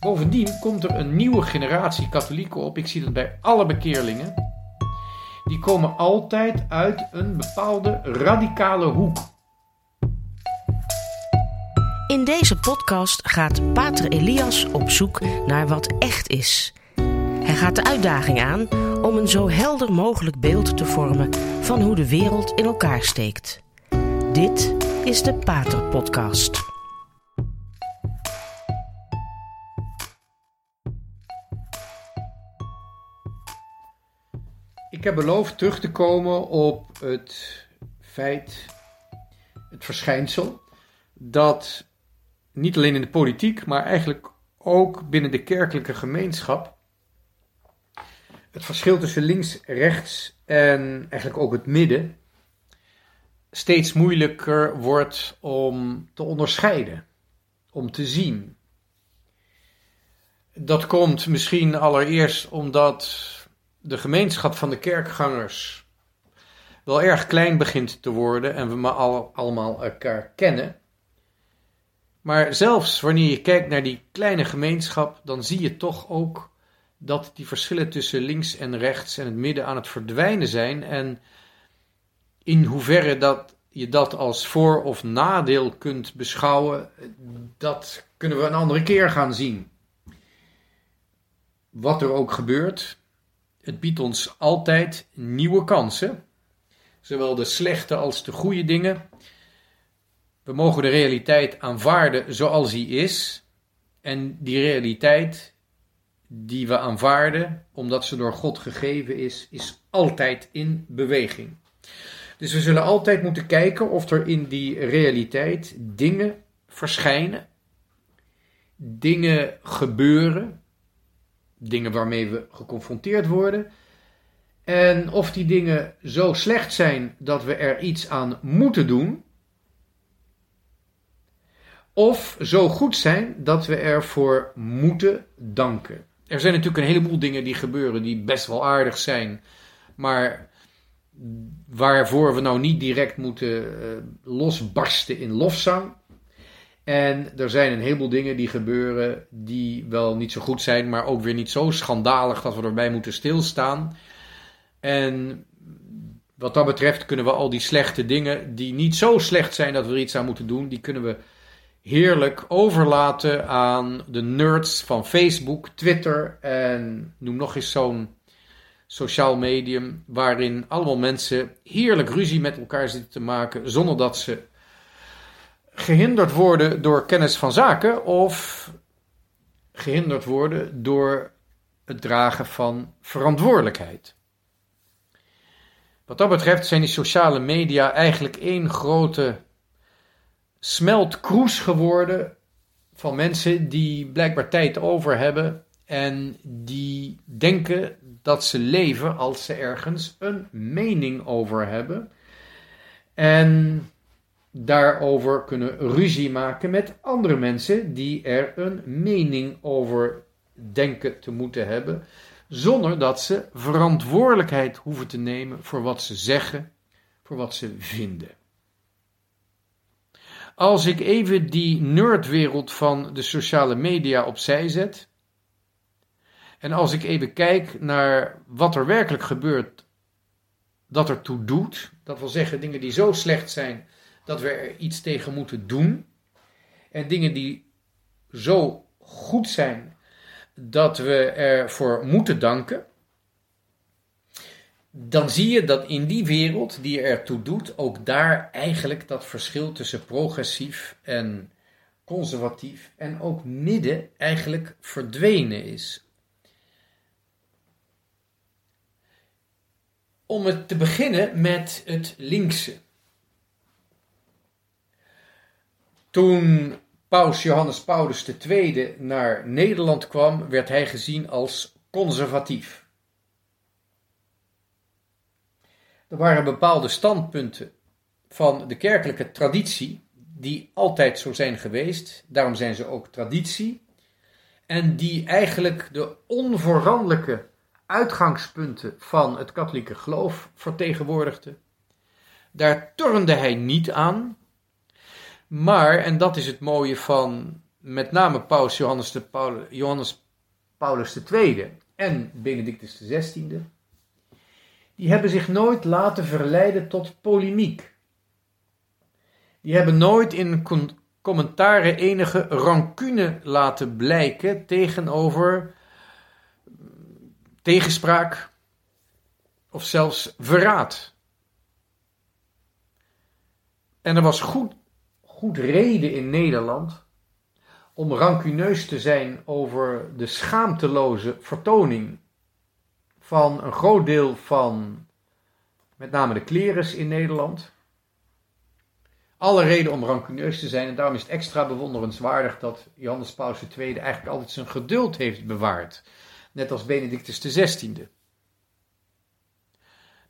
Bovendien komt er een nieuwe generatie katholieken op. Ik zie dat bij alle bekeerlingen. Die komen altijd uit een bepaalde radicale hoek. In deze podcast gaat Pater Elias op zoek naar wat echt is. Hij gaat de uitdaging aan om een zo helder mogelijk beeld te vormen van hoe de wereld in elkaar steekt. Dit is de Pater Podcast. Ik heb beloofd terug te komen op het feit, het verschijnsel, dat niet alleen in de politiek, maar eigenlijk ook binnen de kerkelijke gemeenschap het verschil tussen links, rechts en eigenlijk ook het midden steeds moeilijker wordt om te onderscheiden, om te zien. Dat komt misschien allereerst omdat de gemeenschap van de kerkgangers wel erg klein begint te worden en we maar al, allemaal elkaar kennen. Maar zelfs wanneer je kijkt naar die kleine gemeenschap, dan zie je toch ook dat die verschillen tussen links en rechts en het midden aan het verdwijnen zijn. En in hoeverre dat je dat als voor- of nadeel kunt beschouwen, dat kunnen we een andere keer gaan zien. Wat er ook gebeurt, het biedt ons altijd nieuwe kansen, zowel de slechte als de goede dingen. We mogen de realiteit aanvaarden zoals die is. En die realiteit die we aanvaarden, omdat ze door God gegeven is, is altijd in beweging. Dus we zullen altijd moeten kijken of er in die realiteit dingen verschijnen, dingen gebeuren, dingen waarmee we geconfronteerd worden. En of die dingen zo slecht zijn dat we er iets aan moeten doen, of zo goed zijn dat we ervoor moeten danken. Er zijn natuurlijk een heleboel dingen die gebeuren die best wel aardig zijn, maar waarvoor we nou niet direct moeten uh, losbarsten in lofzang. En er zijn een heleboel dingen die gebeuren die wel niet zo goed zijn, maar ook weer niet zo schandalig dat we erbij moeten stilstaan. En wat dat betreft kunnen we al die slechte dingen, die niet zo slecht zijn dat we er iets aan moeten doen, die kunnen we heerlijk overlaten aan de nerds van Facebook, Twitter en noem nog eens zo'n sociaal medium waarin allemaal mensen heerlijk ruzie met elkaar zitten te maken zonder dat ze gehinderd worden door kennis van zaken of gehinderd worden door het dragen van verantwoordelijkheid. Wat dat betreft zijn die sociale media eigenlijk één grote smeltkroes geworden van mensen die blijkbaar tijd over hebben en die denken dat ze leven als ze ergens een mening over hebben. En daarover kunnen ruzie maken met andere mensen die er een mening over denken te moeten hebben, zonder dat ze verantwoordelijkheid hoeven te nemen voor wat ze zeggen, voor wat ze vinden. Als ik even die nerdwereld van de sociale media opzij zet, en als ik even kijk naar wat er werkelijk gebeurt, dat er toe doet, dat wil zeggen dingen die zo slecht zijn dat we er iets tegen moeten doen, en dingen die zo goed zijn dat we ervoor moeten danken, dan zie je dat in die wereld die ertoe doet, ook daar eigenlijk dat verschil tussen progressief en conservatief en ook midden eigenlijk verdwenen is. Om het te beginnen met het linkse. Toen Paus Johannes Paulus II naar Nederland kwam, werd hij gezien als conservatief. Er waren bepaalde standpunten van de kerkelijke traditie die altijd zo zijn geweest, daarom zijn ze ook traditie, en die eigenlijk de onveranderlijke uitgangspunten van het katholieke geloof vertegenwoordigden. Daar tornde hij niet aan, maar, en dat is het mooie van met name paus Johannes, de Paulus, Johannes Paulus II en Benedictus XVI, die hebben zich nooit laten verleiden tot polemiek. Die hebben nooit in commentaren enige rancune laten blijken tegenover tegenspraak of zelfs verraad. En er was goed, goed reden in Nederland om rancuneus te zijn over de schaamteloze vertoning van een groot deel van met name de klerus in Nederland. Alle reden om rancuneus te zijn en daarom is het extra bewonderenswaardig dat Johannes Paus II eigenlijk altijd zijn geduld heeft bewaard, net als Benedictus XVI.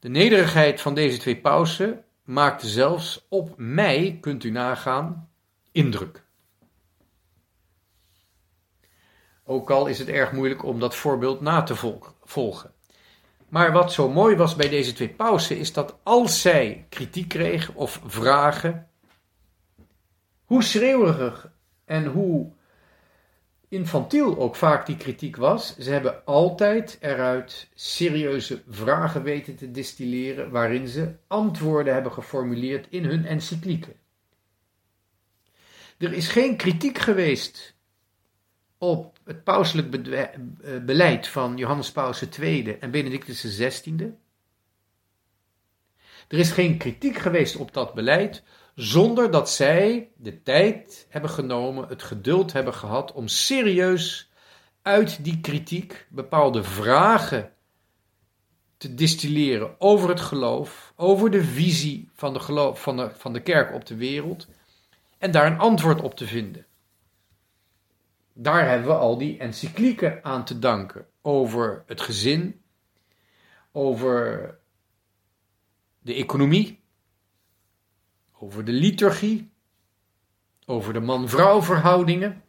De nederigheid van deze twee pausen maakte zelfs op mij, kunt u nagaan, indruk. Ook al is het erg moeilijk om dat voorbeeld na te volgen. Maar wat zo mooi was bij deze twee pausen is dat als zij kritiek kregen of vragen, hoe schreeuwerig en hoe infantiel ook vaak die kritiek was, ze hebben altijd eruit serieuze vragen weten te distilleren waarin ze antwoorden hebben geformuleerd in hun encyclieken. Er is geen kritiek geweest op het pauselijk eh, beleid van Johannes Paus II en Benedictus XVI. Er is geen kritiek geweest op dat beleid zonder dat zij de tijd hebben genomen, het geduld hebben gehad om serieus uit die kritiek bepaalde vragen te distilleren over het geloof, over de visie van de, geloof, van de, van de kerk op de wereld en daar een antwoord op te vinden. Daar hebben we al die encyclieken aan te danken over het gezin, over de economie, over de liturgie, over de man-vrouw verhoudingen.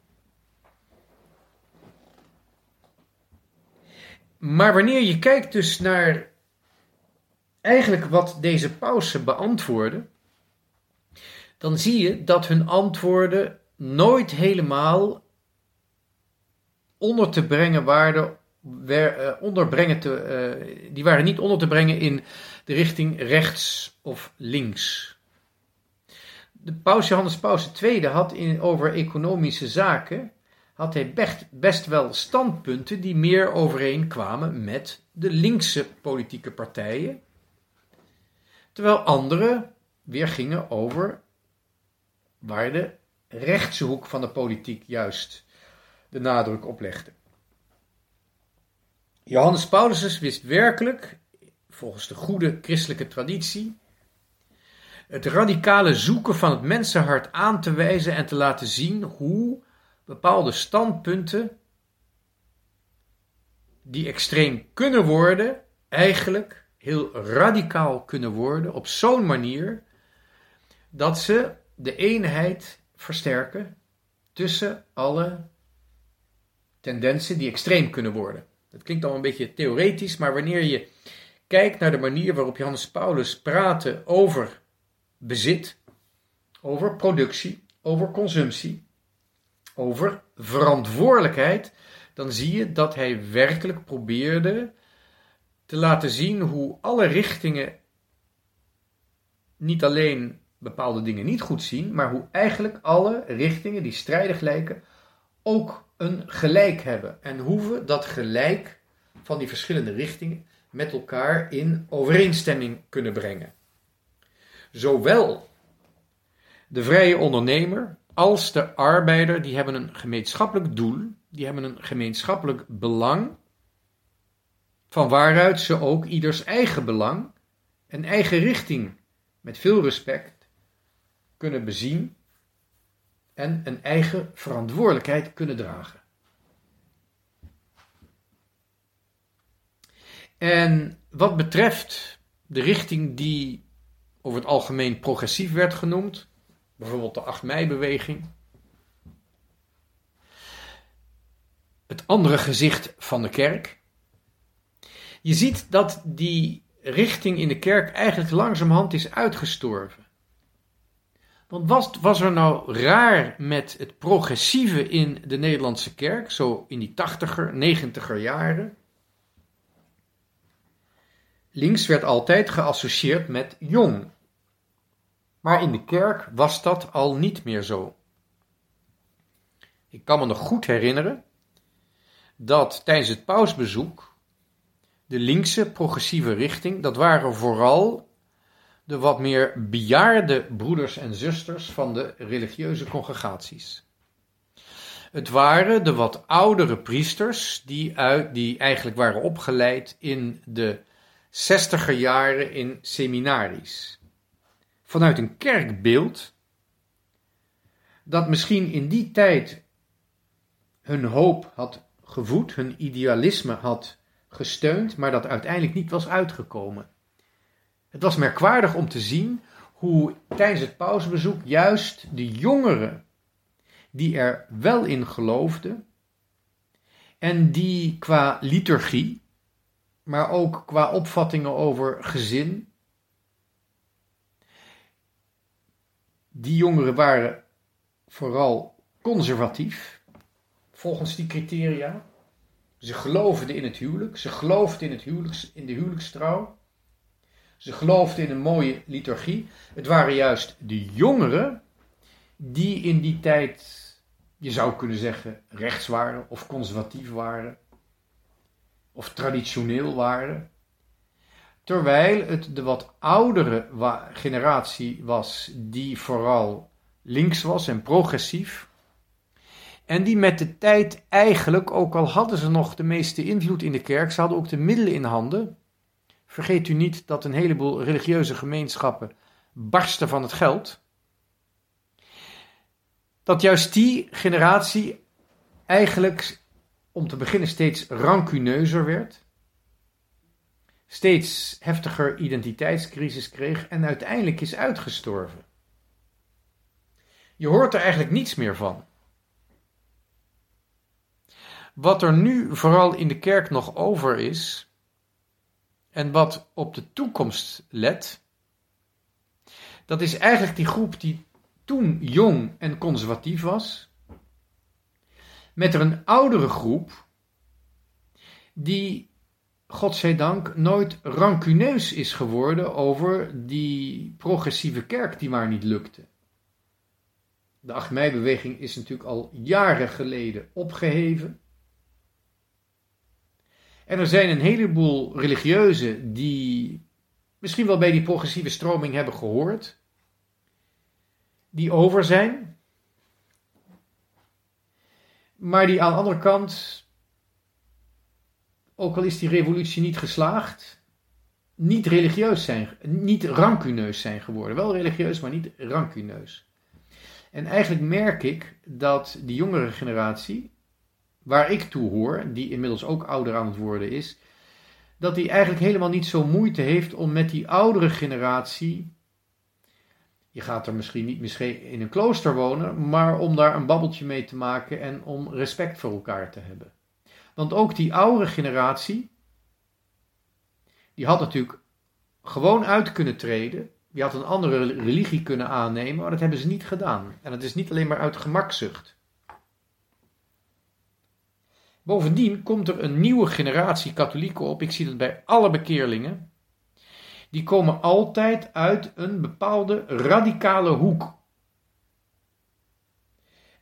Maar wanneer je kijkt dus naar eigenlijk wat deze pausen beantwoorden, dan zie je dat hun antwoorden nooit helemaal onder te brengen waren, uh, onderbrengen te, uh, die waren niet onder te brengen in de richting rechts of links. De paus Johannes Paus II had in, over economische zaken had hij best, best wel standpunten die meer overeenkwamen met de linkse politieke partijen, terwijl andere weer gingen over waar de rechtse hoek van de politiek juist de nadruk op legde. Johannes Paulus wist werkelijk, volgens de goede christelijke traditie, het radicale zoeken van het mensenhart aan te wijzen en te laten zien hoe bepaalde standpunten, die extreem kunnen worden, eigenlijk heel radicaal kunnen worden op zo'n manier dat ze de eenheid versterken tussen alle tendensen die extreem kunnen worden. Dat klinkt al een beetje theoretisch, maar wanneer je kijkt naar de manier waarop Johannes Paulus praatte over bezit, over productie, over consumptie, over verantwoordelijkheid, dan zie je dat hij werkelijk probeerde te laten zien hoe alle richtingen niet alleen bepaalde dingen niet goed zien, maar hoe eigenlijk alle richtingen die strijdig lijken ook een gelijk hebben. En hoe we dat gelijk van die verschillende richtingen met elkaar in overeenstemming kunnen brengen. Zowel de vrije ondernemer als de arbeider, die hebben een gemeenschappelijk doel, die hebben een gemeenschappelijk belang, van waaruit ze ook ieders eigen belang en eigen richting met veel respect kunnen bezien en een eigen verantwoordelijkheid kunnen dragen. En wat betreft de richting die over het algemeen progressief werd genoemd, bijvoorbeeld de 8 mei-beweging, het andere gezicht van de kerk. Je ziet dat die richting in de kerk eigenlijk langzamerhand is uitgestorven. Want wat was er nou raar met het progressieve in de Nederlandse kerk, zo in die tachtiger, negentiger jaren? Links werd altijd geassocieerd met jong. Maar in de kerk was dat al niet meer zo. Ik kan me nog goed herinneren dat tijdens het pausbezoek de linkse progressieve richting, dat waren vooral de wat meer bejaarde broeders en zusters van de religieuze congregaties. Het waren de wat oudere priesters die, uit, die eigenlijk waren opgeleid in de zestiger jaren in seminaries. Vanuit een kerkbeeld dat misschien in die tijd hun hoop had gevoed, hun idealisme had gesteund, maar dat uiteindelijk niet was uitgekomen. Het was merkwaardig om te zien hoe tijdens het pausbezoek juist de jongeren die er wel in geloofden en die qua liturgie, maar ook qua opvattingen over gezin, die jongeren waren vooral conservatief, volgens die criteria. Ze geloofden in het huwelijk, ze geloofden in, het huwelijks, in de huwelijkstrouw. Ze geloofden in een mooie liturgie. Het waren juist de jongeren die in die tijd, je zou kunnen zeggen, rechts waren of conservatief waren. Of traditioneel waren. Terwijl het de wat oudere generatie was die vooral links was en progressief. En die met de tijd eigenlijk, ook al hadden ze nog de meeste invloed in de kerk, ze hadden ook de middelen in handen Vergeet u niet dat een heleboel religieuze gemeenschappen barsten van het geld. Dat juist die generatie eigenlijk om te beginnen steeds rancuneuzer werd, steeds heftiger identiteitscrisis kreeg en uiteindelijk is uitgestorven. Je hoort er eigenlijk niets meer van. Wat er nu vooral in de kerk nog over is, en wat op de toekomst let, dat is eigenlijk die groep die toen jong en conservatief was, met er een oudere groep die, godzijdank, nooit rancuneus is geworden over die progressieve kerk die maar niet lukte. De 8 mei-beweging is natuurlijk al jaren geleden opgeheven. En er zijn een heleboel religieuzen die misschien wel bij die progressieve stroming hebben gehoord, die over zijn, maar die aan de andere kant, ook al is die revolutie niet geslaagd, niet religieus zijn, niet rancuneus zijn geworden. Wel religieus, maar niet rancuneus. En eigenlijk merk ik dat die jongere generatie, waar ik toe hoor, die inmiddels ook ouder aan het worden is, dat die eigenlijk helemaal niet zo moeite heeft om met die oudere generatie. Je gaat er misschien niet misschien in een klooster wonen, maar om daar een babbeltje mee te maken en om respect voor elkaar te hebben. Want ook die oudere generatie, die had natuurlijk gewoon uit kunnen treden. Die had een andere religie kunnen aannemen, maar dat hebben ze niet gedaan. En het is niet alleen maar uit gemakzucht. Bovendien komt er een nieuwe generatie katholieken op. Ik zie dat bij alle bekeerlingen. Die komen altijd uit een bepaalde radicale hoek.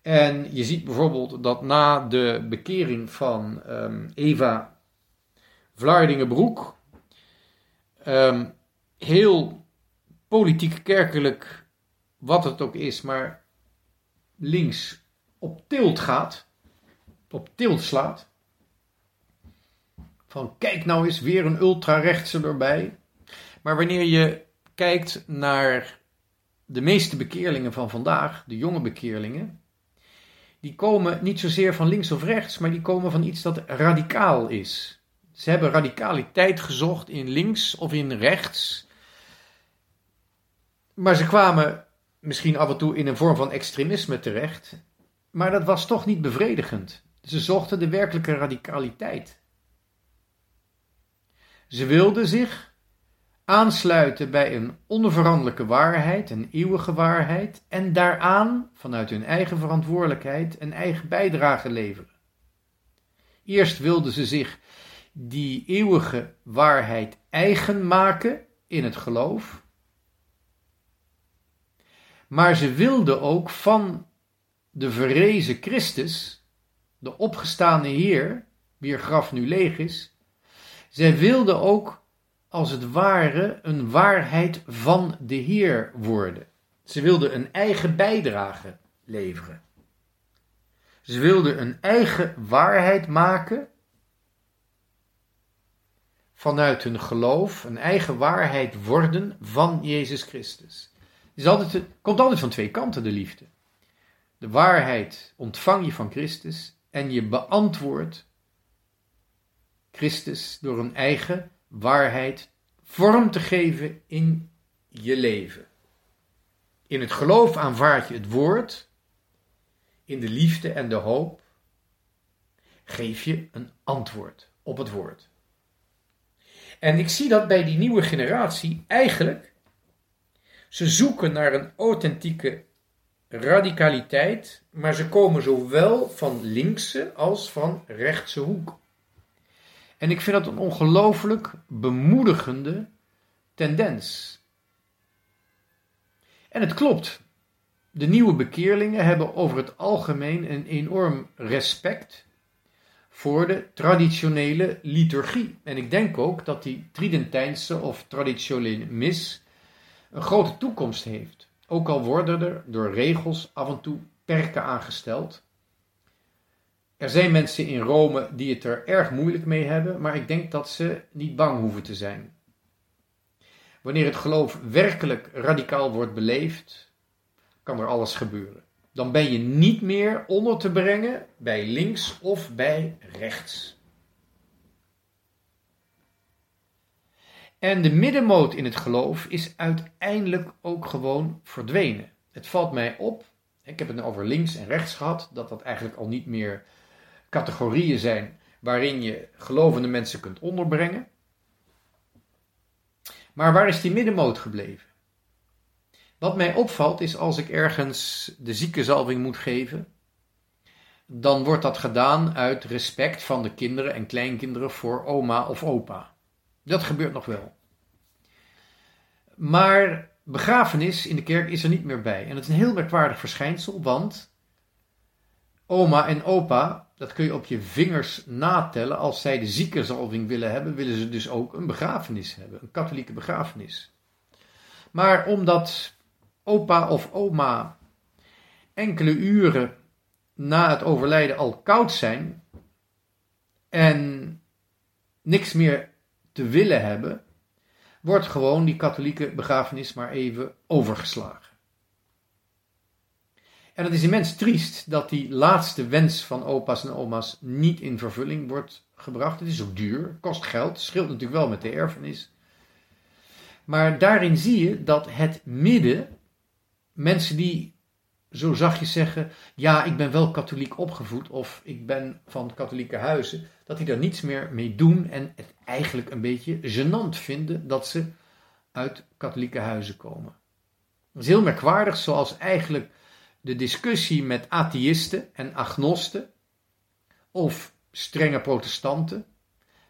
En je ziet bijvoorbeeld dat na de bekering van um, Eva Vlaardingenbroek, um, heel politiek kerkelijk, wat het ook is, maar links op tilt gaat op tilt slaat. Van kijk nou eens weer een ultrarechtse erbij. Maar wanneer je kijkt naar de meeste bekeerlingen van vandaag, de jonge bekeerlingen, die komen niet zozeer van links of rechts, maar die komen van iets dat radicaal is. Ze hebben radicaliteit gezocht in links of in rechts. Maar ze kwamen misschien af en toe in een vorm van extremisme terecht. Maar dat was toch niet bevredigend. Ze zochten de werkelijke radicaliteit. Ze wilden zich aansluiten bij een onveranderlijke waarheid, een eeuwige waarheid, en daaraan, vanuit hun eigen verantwoordelijkheid, een eigen bijdrage leveren. Eerst wilden ze zich die eeuwige waarheid eigen maken in het geloof, maar ze wilden ook van de verrezen Christus, de opgestaande Heer, wier graf nu leeg is, zij wilden ook als het ware een waarheid van de Heer worden. Ze wilden een eigen bijdrage leveren. Ze wilden een eigen waarheid maken vanuit hun geloof, een eigen waarheid worden van Jezus Christus. Het, is altijd, komt altijd van twee kanten, de liefde. De waarheid ontvang je van Christus en je beantwoordt Christus door een eigen waarheid vorm te geven in je leven. In het geloof aanvaard je het woord, in de liefde en de hoop geef je een antwoord op het woord. En ik zie dat bij die nieuwe generatie eigenlijk, ze zoeken naar een authentieke radicaliteit, maar ze komen zowel van linkse als van rechtse hoek. En ik vind dat een ongelooflijk bemoedigende tendens. En het klopt. De nieuwe bekeerlingen hebben over het algemeen een enorm respect voor de traditionele liturgie. En ik denk ook dat die Tridentijnse of traditionele mis een grote toekomst heeft. Ook al worden er door regels af en toe perken aangesteld. Er zijn mensen in Rome die het er erg moeilijk mee hebben, maar ik denk dat ze niet bang hoeven te zijn. Wanneer het geloof werkelijk radicaal wordt beleefd, kan er alles gebeuren. Dan ben je niet meer onder te brengen bij links of bij rechts. En de middenmoot in het geloof is uiteindelijk ook gewoon verdwenen. Het valt mij op, ik heb het over links en rechts gehad, dat dat eigenlijk al niet meer categorieën zijn waarin je gelovende mensen kunt onderbrengen. Maar waar is die middenmoot gebleven? Wat mij opvalt is als ik ergens de ziekenzalving moet geven, dan wordt dat gedaan uit respect van de kinderen en kleinkinderen voor oma of opa. Dat gebeurt nog wel. Maar begrafenis in de kerk is er niet meer bij. En het is een heel merkwaardig verschijnsel, want oma en opa dat kun je op je vingers natellen. Als zij de ziekenzalving willen hebben, willen ze dus ook een begrafenis hebben, een katholieke begrafenis. Maar omdat opa of oma enkele uren na het overlijden al koud zijn en niks meer te willen hebben, wordt gewoon die katholieke begrafenis maar even overgeslagen. En het is immens triest dat die laatste wens van opa's en oma's niet in vervulling wordt gebracht. Het is ook duur, kost geld, scheelt natuurlijk wel met de erfenis. Maar daarin zie je dat het midden, mensen die zo zachtjes zeggen: Ja, ik ben wel katholiek opgevoed of ik ben van katholieke huizen, dat die daar niets meer mee doen en het eigenlijk een beetje gênant vinden dat ze uit katholieke huizen komen. Dat is heel merkwaardig, zoals eigenlijk de discussie met atheïsten en agnosten of strenge protestanten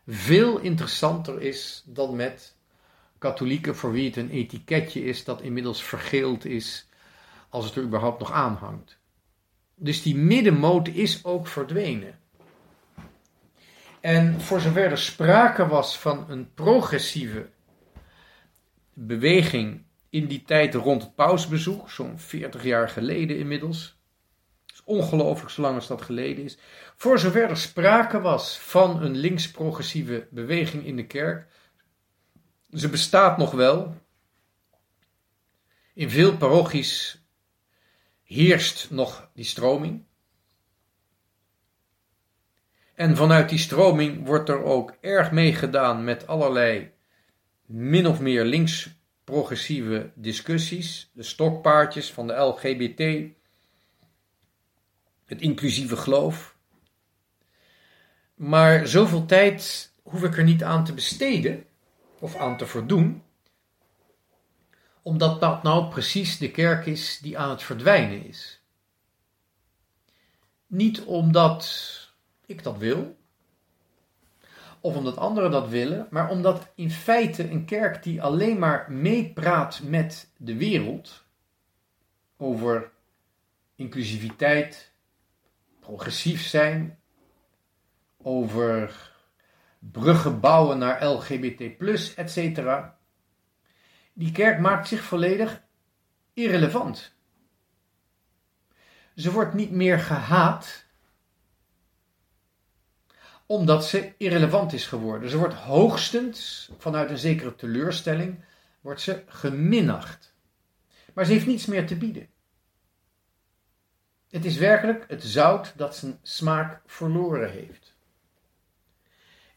veel interessanter is dan met katholieken voor wie het een etiketje is dat inmiddels vergeeld is als het er überhaupt nog aanhangt. Dus die middenmoot is ook verdwenen. En voor zover er sprake was van een progressieve beweging in die tijd rond het pausbezoek, zo'n 40 jaar geleden inmiddels. Is ongelooflijk zo lang als dat geleden is. Voor zover er sprake was van een links-progressieve beweging in de kerk, ze bestaat nog wel. In veel parochies heerst nog die stroming. En vanuit die stroming wordt er ook erg meegedaan met allerlei min of meer links progressieve discussies, de stokpaardjes van de LGBT, het inclusieve geloof. Maar zoveel tijd hoef ik er niet aan te besteden of aan te verdoen Omdat dat nou precies de kerk is die aan het verdwijnen is. Niet omdat ik dat wil, of omdat anderen dat willen, maar omdat in feite een kerk die alleen maar meepraat met de wereld over inclusiviteit, progressief zijn, over bruggen bouwen naar LGBT, etc. Die kerk maakt zich volledig irrelevant. Ze wordt niet meer gehaat omdat ze irrelevant is geworden. Ze wordt hoogstens, vanuit een zekere teleurstelling, wordt ze geminacht. Maar ze heeft niets meer te bieden. Het is werkelijk het zout dat zijn smaak verloren heeft.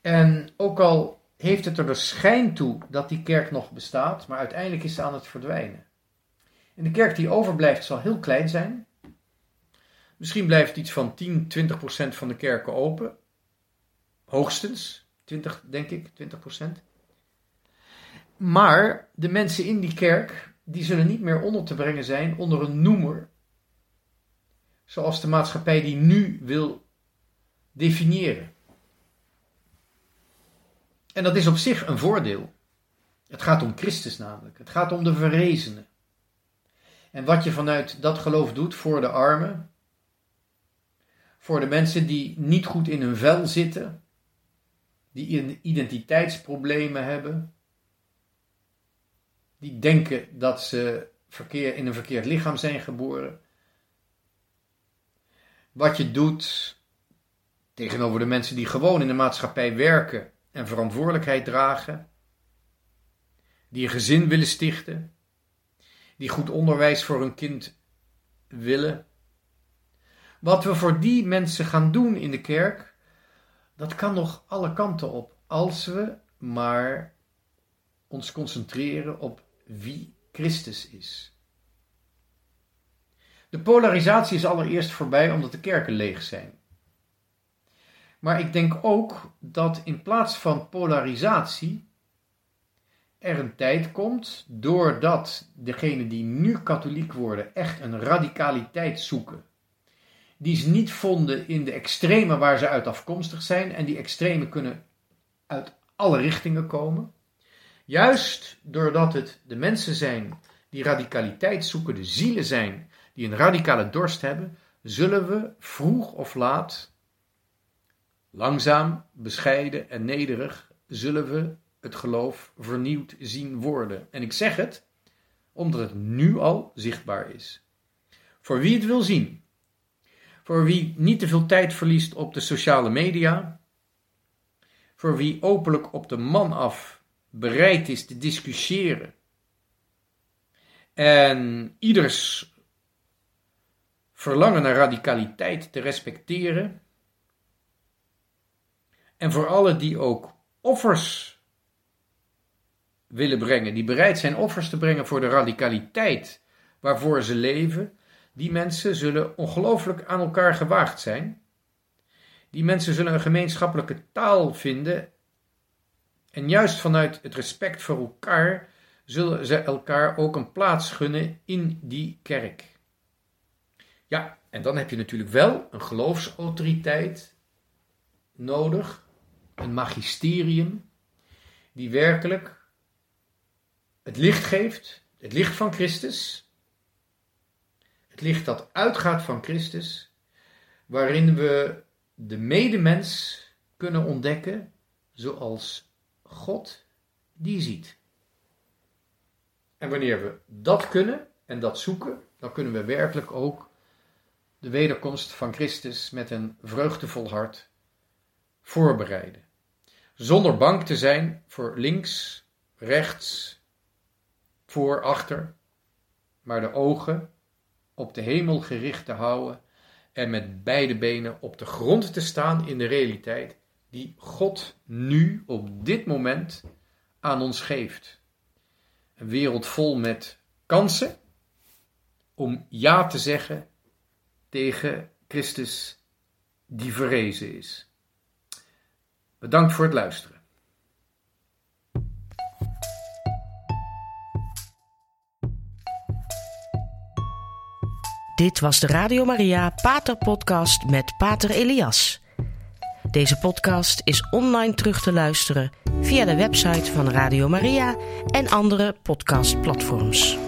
En ook al heeft het er de schijn toe dat die kerk nog bestaat, maar uiteindelijk is ze aan het verdwijnen. En de kerk die overblijft zal heel klein zijn. Misschien blijft iets van 10, 20 procent van de kerken open. Hoogstens, 20 denk ik, 20 procent. Maar de mensen in die kerk, die zullen niet meer onder te brengen zijn onder een noemer. Zoals de maatschappij die nu wil definiëren. En dat is op zich een voordeel. Het gaat om Christus namelijk. Het gaat om de verrezenen. En wat je vanuit dat geloof doet voor de armen, voor de mensen die niet goed in hun vel zitten, die identiteitsproblemen hebben, die denken dat ze verkeer, in een verkeerd lichaam zijn geboren. Wat je doet tegenover de mensen die gewoon in de maatschappij werken en verantwoordelijkheid dragen, die een gezin willen stichten, die goed onderwijs voor hun kind willen. Wat we voor die mensen gaan doen in de kerk, dat kan nog alle kanten op, als we maar ons concentreren op wie Christus is. De polarisatie is allereerst voorbij omdat de kerken leeg zijn. Maar ik denk ook dat in plaats van polarisatie er een tijd komt, doordat degenen die nu katholiek worden echt een radicaliteit zoeken, die ze niet vonden in de extreme waar ze uit afkomstig zijn, en die extreme kunnen uit alle richtingen komen. Juist doordat het de mensen zijn die radicaliteit zoeken, de zielen zijn die een radicale dorst hebben, zullen we vroeg of laat Langzaam, bescheiden en nederig zullen we het geloof vernieuwd zien worden. En ik zeg het omdat het nu al zichtbaar is. Voor wie het wil zien, voor wie niet te veel tijd verliest op de sociale media, voor wie openlijk op de man af bereid is te discussiëren en ieders verlangen naar radicaliteit te respecteren en voor alle die ook offers willen brengen, die bereid zijn offers te brengen voor de radicaliteit waarvoor ze leven, die mensen zullen ongelooflijk aan elkaar gewaagd zijn. Die mensen zullen een gemeenschappelijke taal vinden. En juist vanuit het respect voor elkaar zullen ze elkaar ook een plaats gunnen in die kerk. Ja, en dan heb je natuurlijk wel een geloofsautoriteit nodig een magisterium, die werkelijk het licht geeft, het licht van Christus, het licht dat uitgaat van Christus, waarin we de medemens kunnen ontdekken zoals God die ziet. En wanneer we dat kunnen en dat zoeken, dan kunnen we werkelijk ook de wederkomst van Christus met een vreugdevol hart voorbereiden. Zonder bang te zijn voor links, rechts, voor, achter, maar de ogen op de hemel gericht te houden en met beide benen op de grond te staan in de realiteit die God nu op dit moment aan ons geeft. Een wereld vol met kansen om ja te zeggen tegen Christus die verrezen is. Bedankt voor het luisteren. Dit was de Radio Maria Pater Podcast met Pater Elias. Deze podcast is online terug te luisteren via de website van Radio Maria en andere podcastplatforms.